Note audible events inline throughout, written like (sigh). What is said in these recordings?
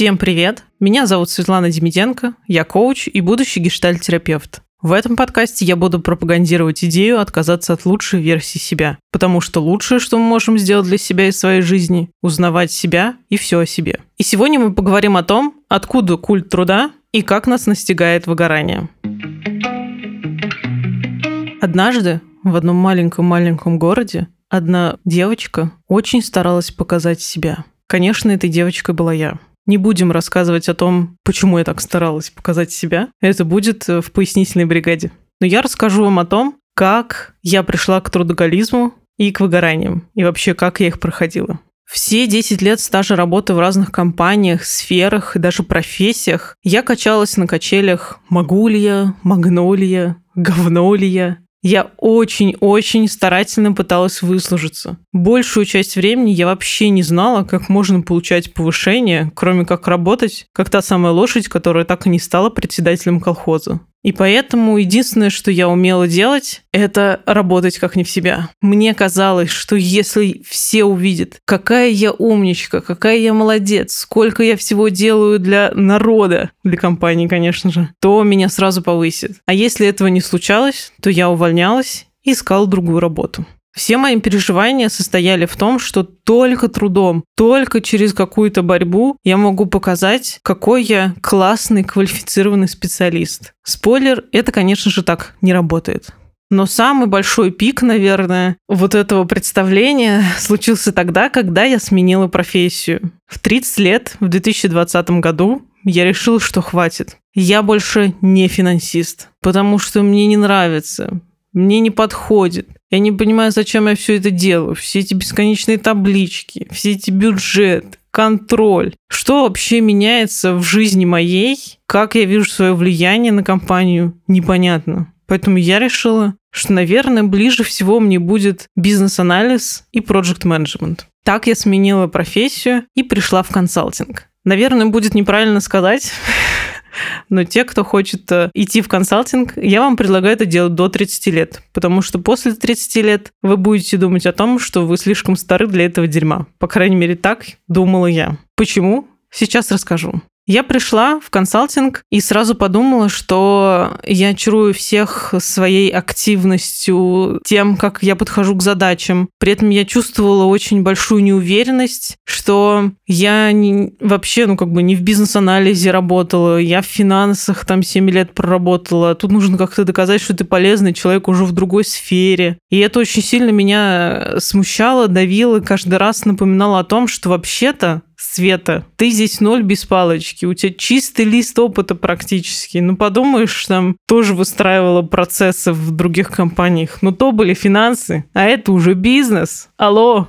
Всем привет! Меня зовут Светлана Демиденко, я коуч и будущий гештальт-терапевт. В этом подкасте я буду пропагандировать идею отказаться от лучшей версии себя, потому что лучшее, что мы можем сделать для себя и своей жизни, узнавать себя и все о себе. И сегодня мы поговорим о том, откуда культ труда и как нас настигает выгорание. Однажды в одном маленьком-маленьком городе одна девочка очень старалась показать себя. Конечно, этой девочкой была я. Не будем рассказывать о том, почему я так старалась показать себя. Это будет э, в пояснительной бригаде. Но я расскажу вам о том, как я пришла к трудоголизму и к выгораниям, и вообще, как я их проходила. Все 10 лет стажа работы в разных компаниях, сферах и даже профессиях я качалась на качелях «Могу ли я?», «Магнолия?», «Говно ли я?». Я очень-очень старательно пыталась выслужиться. Большую часть времени я вообще не знала, как можно получать повышение, кроме как работать, как та самая лошадь, которая так и не стала председателем колхоза. И поэтому единственное, что я умела делать, это работать как не в себя. Мне казалось, что если все увидят, какая я умничка, какая я молодец, сколько я всего делаю для народа, для компании, конечно же, то меня сразу повысит. А если этого не случалось, то я увольнялась и искала другую работу. Все мои переживания состояли в том, что только трудом, только через какую-то борьбу я могу показать, какой я классный, квалифицированный специалист. Спойлер, это, конечно же, так не работает. Но самый большой пик, наверное, вот этого представления случился тогда, когда я сменила профессию. В 30 лет, в 2020 году, я решила, что хватит. Я больше не финансист, потому что мне не нравится, мне не подходит. Я не понимаю, зачем я все это делаю. Все эти бесконечные таблички, все эти бюджеты, контроль. Что вообще меняется в жизни моей? Как я вижу свое влияние на компанию? Непонятно. Поэтому я решила, что, наверное, ближе всего мне будет бизнес-анализ и проект менеджмент Так я сменила профессию и пришла в консалтинг. Наверное, будет неправильно сказать, (laughs) но те, кто хочет э, идти в консалтинг, я вам предлагаю это делать до 30 лет, потому что после 30 лет вы будете думать о том, что вы слишком стары для этого дерьма. По крайней мере, так думала я. Почему? Сейчас расскажу. Я пришла в консалтинг и сразу подумала, что я чарую всех своей активностью, тем, как я подхожу к задачам. При этом я чувствовала очень большую неуверенность, что я не, вообще, ну, как бы не в бизнес-анализе работала, я в финансах там 7 лет проработала. Тут нужно как-то доказать, что ты полезный человек уже в другой сфере. И это очень сильно меня смущало, давило, каждый раз напоминало о том, что вообще-то Света, ты здесь ноль без палочки, у тебя чистый лист опыта практически. Ну, подумаешь, там тоже выстраивала процессы в других компаниях. Но то были финансы, а это уже бизнес. Алло.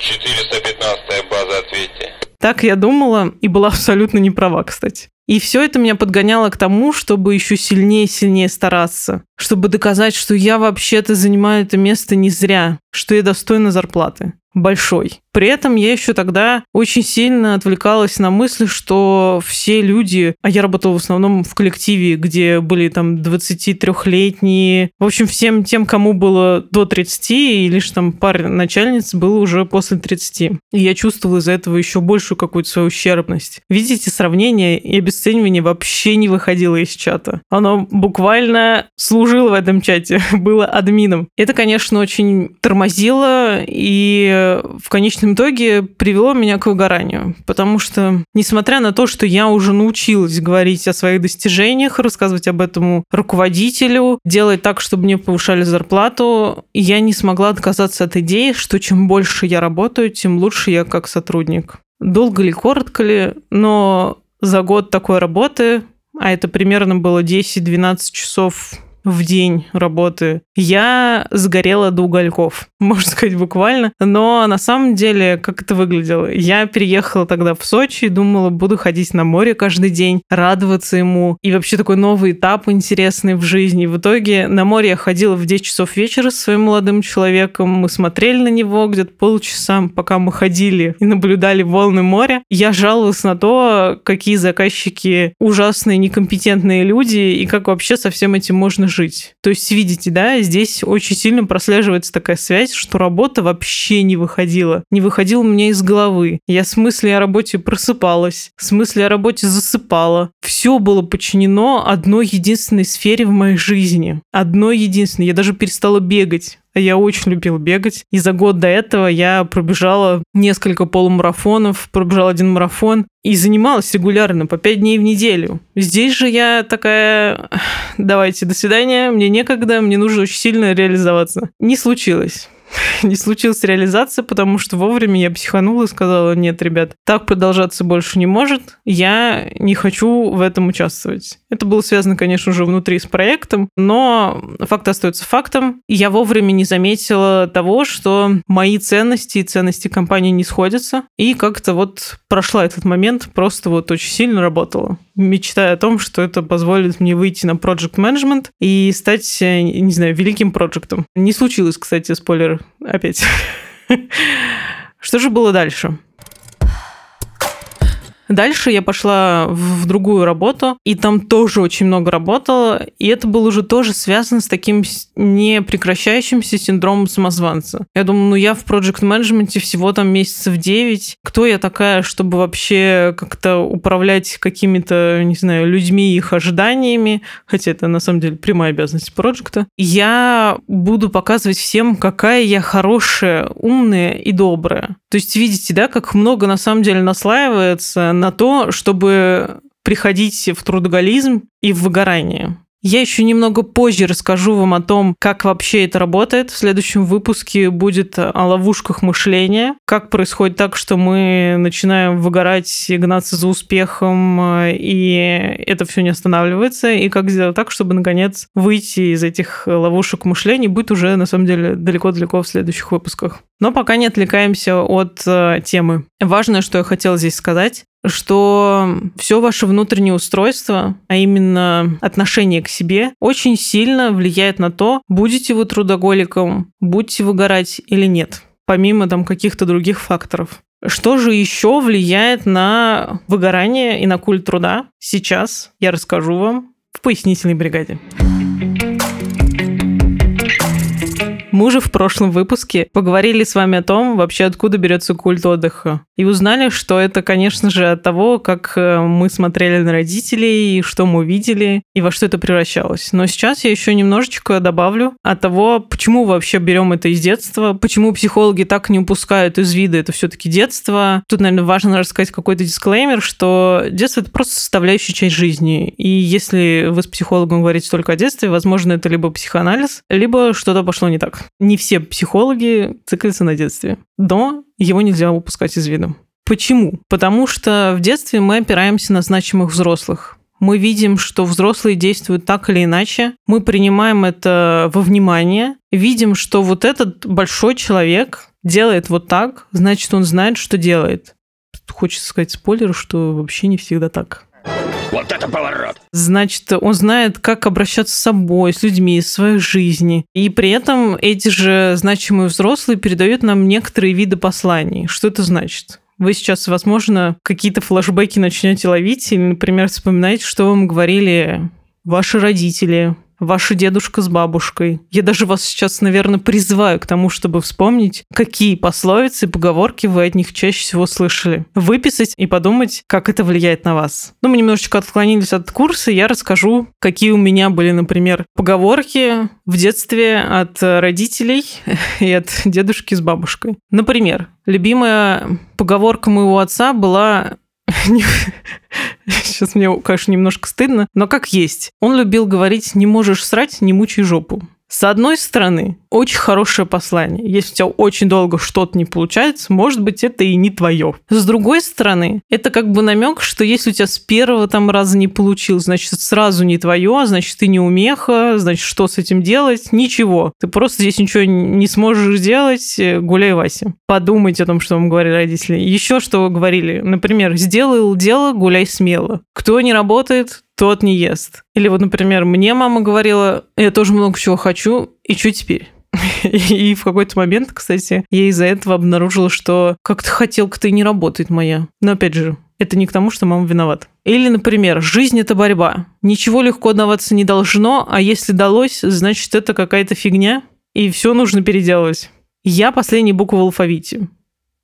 415 база, ответьте. Так я думала и была абсолютно не права, кстати. И все это меня подгоняло к тому, чтобы еще сильнее и сильнее стараться, чтобы доказать, что я вообще-то занимаю это место не зря, что я достойна зарплаты большой. При этом я еще тогда очень сильно отвлекалась на мысли, что все люди, а я работала в основном в коллективе, где были там 23-летние, в общем, всем тем, кому было до 30, и лишь там пара начальниц было уже после 30. И я чувствовала из-за этого еще большую какую-то свою ущербность. Видите, сравнение и обесценивание вообще не выходило из чата. Оно буквально служило в этом чате, (laughs) было админом. Это, конечно, очень тормозило, и в конечном конечном итоге привело меня к выгоранию. Потому что, несмотря на то, что я уже научилась говорить о своих достижениях, рассказывать об этом руководителю, делать так, чтобы мне повышали зарплату, я не смогла отказаться от идеи, что чем больше я работаю, тем лучше я как сотрудник. Долго ли, коротко ли, но за год такой работы, а это примерно было 10-12 часов в день работы, я сгорела до угольков, (laughs) можно сказать буквально. Но на самом деле, как это выглядело? Я переехала тогда в Сочи и думала, буду ходить на море каждый день, радоваться ему. И вообще такой новый этап интересный в жизни. В итоге на море я ходила в 10 часов вечера с своим молодым человеком. Мы смотрели на него где-то полчаса, пока мы ходили и наблюдали волны моря. Я жаловалась на то, какие заказчики ужасные, некомпетентные люди, и как вообще со всем этим можно жить. То есть, видите, да, здесь очень сильно прослеживается такая связь, что работа вообще не выходила. Не выходила у меня из головы. Я с мыслей о работе просыпалась, с мыслей о работе засыпала. Все было подчинено одной единственной сфере в моей жизни. Одной единственной. Я даже перестала бегать. Я очень любила бегать. И за год до этого я пробежала несколько полумарафонов, пробежала один марафон и занималась регулярно по пять дней в неделю. Здесь же я такая, давайте, до свидания, мне некогда, мне нужно очень сильно реализоваться. Не случилось. (laughs) не случилась реализация, потому что вовремя я психанула и сказала, нет, ребят, так продолжаться больше не может, я не хочу в этом участвовать. Это было связано, конечно, уже внутри с проектом, но факт остается фактом. Я вовремя не заметила того, что мои ценности и ценности компании не сходятся, и как-то вот прошла этот момент, просто вот очень сильно работала мечтая о том, что это позволит мне выйти на project management и стать, не знаю, великим проектом. Не случилось, кстати, спойлер опять. (laughs) Что же было дальше? Дальше я пошла в другую работу, и там тоже очень много работала, и это было уже тоже связано с таким непрекращающимся синдромом самозванца. Я думаю, ну я в проект менеджменте всего там месяцев 9. Кто я такая, чтобы вообще как-то управлять какими-то, не знаю, людьми и их ожиданиями, хотя это на самом деле прямая обязанность проекта. Я буду показывать всем, какая я хорошая, умная и добрая. То есть видите, да, как много на самом деле наслаивается на то, чтобы приходить в трудоголизм и в выгорание. Я еще немного позже расскажу вам о том, как вообще это работает. В следующем выпуске будет о ловушках мышления, как происходит так, что мы начинаем выгорать и гнаться за успехом, и это все не останавливается, и как сделать так, чтобы, наконец, выйти из этих ловушек мышления, будет уже, на самом деле, далеко-далеко в следующих выпусках. Но пока не отвлекаемся от э, темы. Важное, что я хотела здесь сказать, что все ваше внутреннее устройство, а именно отношение к себе, очень сильно влияет на то, будете вы трудоголиком, будете выгорать или нет, помимо там каких-то других факторов. Что же еще влияет на выгорание и на культ труда? Сейчас я расскажу вам в пояснительной бригаде. Мы уже в прошлом выпуске поговорили с вами о том, вообще откуда берется культ отдыха. И узнали, что это, конечно же, от того, как э, мы смотрели на родителей, и что мы видели, и во что это превращалось. Но сейчас я еще немножечко добавлю от того, почему вообще берем это из детства, почему психологи так не упускают из вида это все-таки детство. Тут, наверное, важно рассказать какой-то дисклеймер, что детство — это просто составляющая часть жизни. И если вы с психологом говорите только о детстве, возможно, это либо психоанализ, либо что-то пошло не так не все психологи циклятся на детстве, но его нельзя упускать из виду. Почему? Потому что в детстве мы опираемся на значимых взрослых. Мы видим, что взрослые действуют так или иначе. Мы принимаем это во внимание. Видим, что вот этот большой человек делает вот так, значит, он знает, что делает. Тут хочется сказать спойлер, что вообще не всегда так. Вот это поворот! Значит, он знает, как обращаться с собой, с людьми, с своей жизни. И при этом эти же значимые взрослые передают нам некоторые виды посланий. Что это значит? Вы сейчас, возможно, какие-то флешбеки начнете ловить, или, например, вспоминаете, что вам говорили ваши родители, ваша дедушка с бабушкой. Я даже вас сейчас, наверное, призываю к тому, чтобы вспомнить, какие пословицы и поговорки вы от них чаще всего слышали. Выписать и подумать, как это влияет на вас. Ну, мы немножечко отклонились от курса, я расскажу, какие у меня были, например, поговорки в детстве от родителей (laughs) и от дедушки с бабушкой. Например, любимая поговорка моего отца была (laughs) Сейчас мне, конечно, немножко стыдно, но как есть. Он любил говорить «не можешь срать, не мучай жопу». С одной стороны, очень хорошее послание. Если у тебя очень долго что-то не получается, может быть, это и не твое. С другой стороны, это как бы намек, что если у тебя с первого там раза не получилось, значит, сразу не твое, значит, ты не умеха, значит, что с этим делать? Ничего. Ты просто здесь ничего не сможешь сделать, э, гуляй, Вася. Подумайте о том, что вам говорили родители. Еще что говорили. Например, сделал дело, гуляй смело. Кто не работает, тот не ест. Или вот, например, мне мама говорила, я тоже много чего хочу, и что теперь? (laughs) И в какой-то момент, кстати, я из-за этого обнаружила, что как-то хотелка-то и не работает моя. Но опять же, это не к тому, что мама виновата. Или, например, жизнь это борьба. Ничего легко даваться не должно, а если далось, значит это какая-то фигня, и все нужно переделывать. Я последняя буква в алфавите.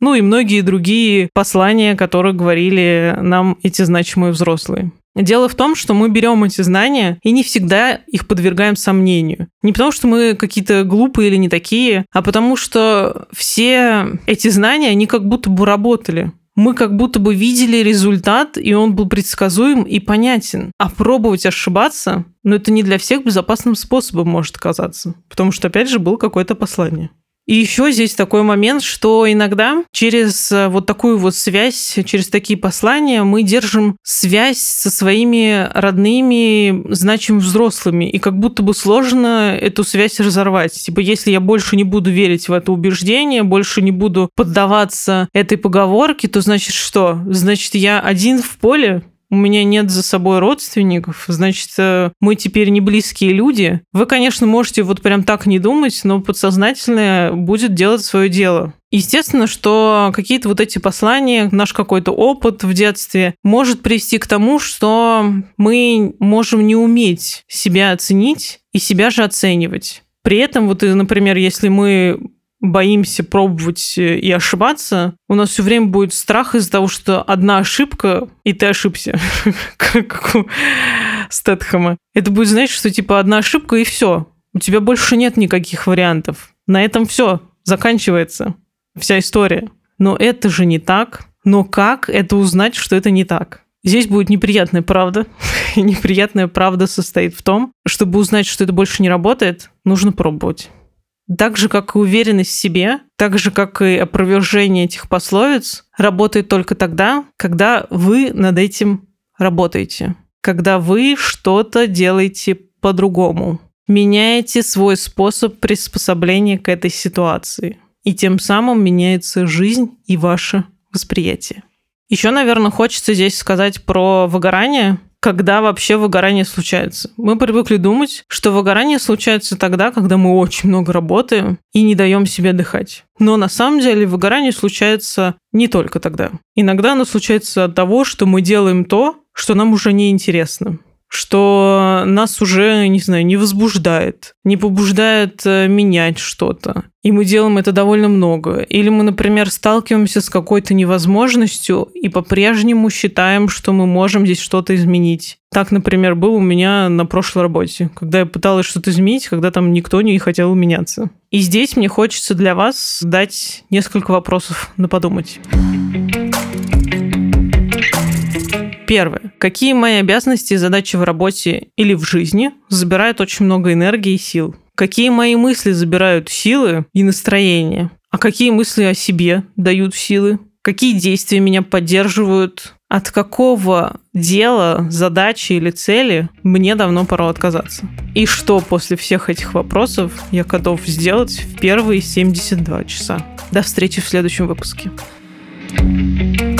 Ну и многие другие послания, которые говорили нам эти значимые взрослые. Дело в том, что мы берем эти знания и не всегда их подвергаем сомнению. Не потому, что мы какие-то глупые или не такие, а потому что все эти знания, они как будто бы работали. Мы как будто бы видели результат, и он был предсказуем и понятен. А пробовать ошибаться, ну это не для всех безопасным способом может казаться. Потому что, опять же, было какое-то послание. И еще здесь такой момент, что иногда через э, вот такую вот связь, через такие послания мы держим связь со своими родными, значимыми взрослыми, и как будто бы сложно эту связь разорвать. Типа, если я больше не буду верить в это убеждение, больше не буду поддаваться этой поговорке, то значит что? Значит, я один в поле, у меня нет за собой родственников, значит, э, мы теперь не близкие люди. Вы, конечно, можете вот прям так не думать, но подсознательное будет делать свое дело. Естественно, что какие-то вот эти послания, наш какой-то опыт в детстве может привести к тому, что мы можем не уметь себя оценить и себя же оценивать. При этом, вот, например, если мы боимся пробовать э, и ошибаться, у нас все время будет страх из-за того, что одна ошибка, и ты ошибся, (laughs) как у Стэтхэма. Это будет значить, что типа одна ошибка, и все. У тебя больше нет никаких вариантов. На этом все заканчивается вся история. Но это же не так. Но как это узнать, что это не так? Здесь будет неприятная правда. (laughs) Неприятная правда состоит в том, чтобы узнать, что это больше не работает, нужно пробовать. Так же, как и уверенность в себе, так же, как и опровержение этих пословиц, работает только тогда, когда вы над этим работаете. Когда вы что-то делаете по-другому. Меняете свой способ приспособления к этой ситуации. И тем самым меняется жизнь и ваше восприятие. Еще, наверное, хочется здесь сказать про выгорание, когда вообще выгорание случается. Мы привыкли думать, что выгорание случается тогда, когда мы очень много работаем и не даем себе дыхать. Но на самом деле выгорание случается не только тогда. Иногда оно случается от того, что мы делаем то, что нам уже не интересно что нас уже, не знаю, не возбуждает, не побуждает э, менять что-то. И мы делаем это довольно много. Или мы, например, сталкиваемся с какой-то невозможностью и по-прежнему считаем, что мы можем здесь что-то изменить. Так, например, было у меня на прошлой работе, когда я пыталась что-то изменить, когда там никто не хотел меняться. И здесь мне хочется для вас дать несколько вопросов на подумать. Первое. Какие мои обязанности и задачи в работе или в жизни забирают очень много энергии и сил? Какие мои мысли забирают силы и настроение? А какие мысли о себе дают силы? Какие действия меня поддерживают? От какого дела, задачи или цели мне давно пора отказаться? И что после всех этих вопросов я готов сделать в первые 72 часа? До встречи в следующем выпуске. thank you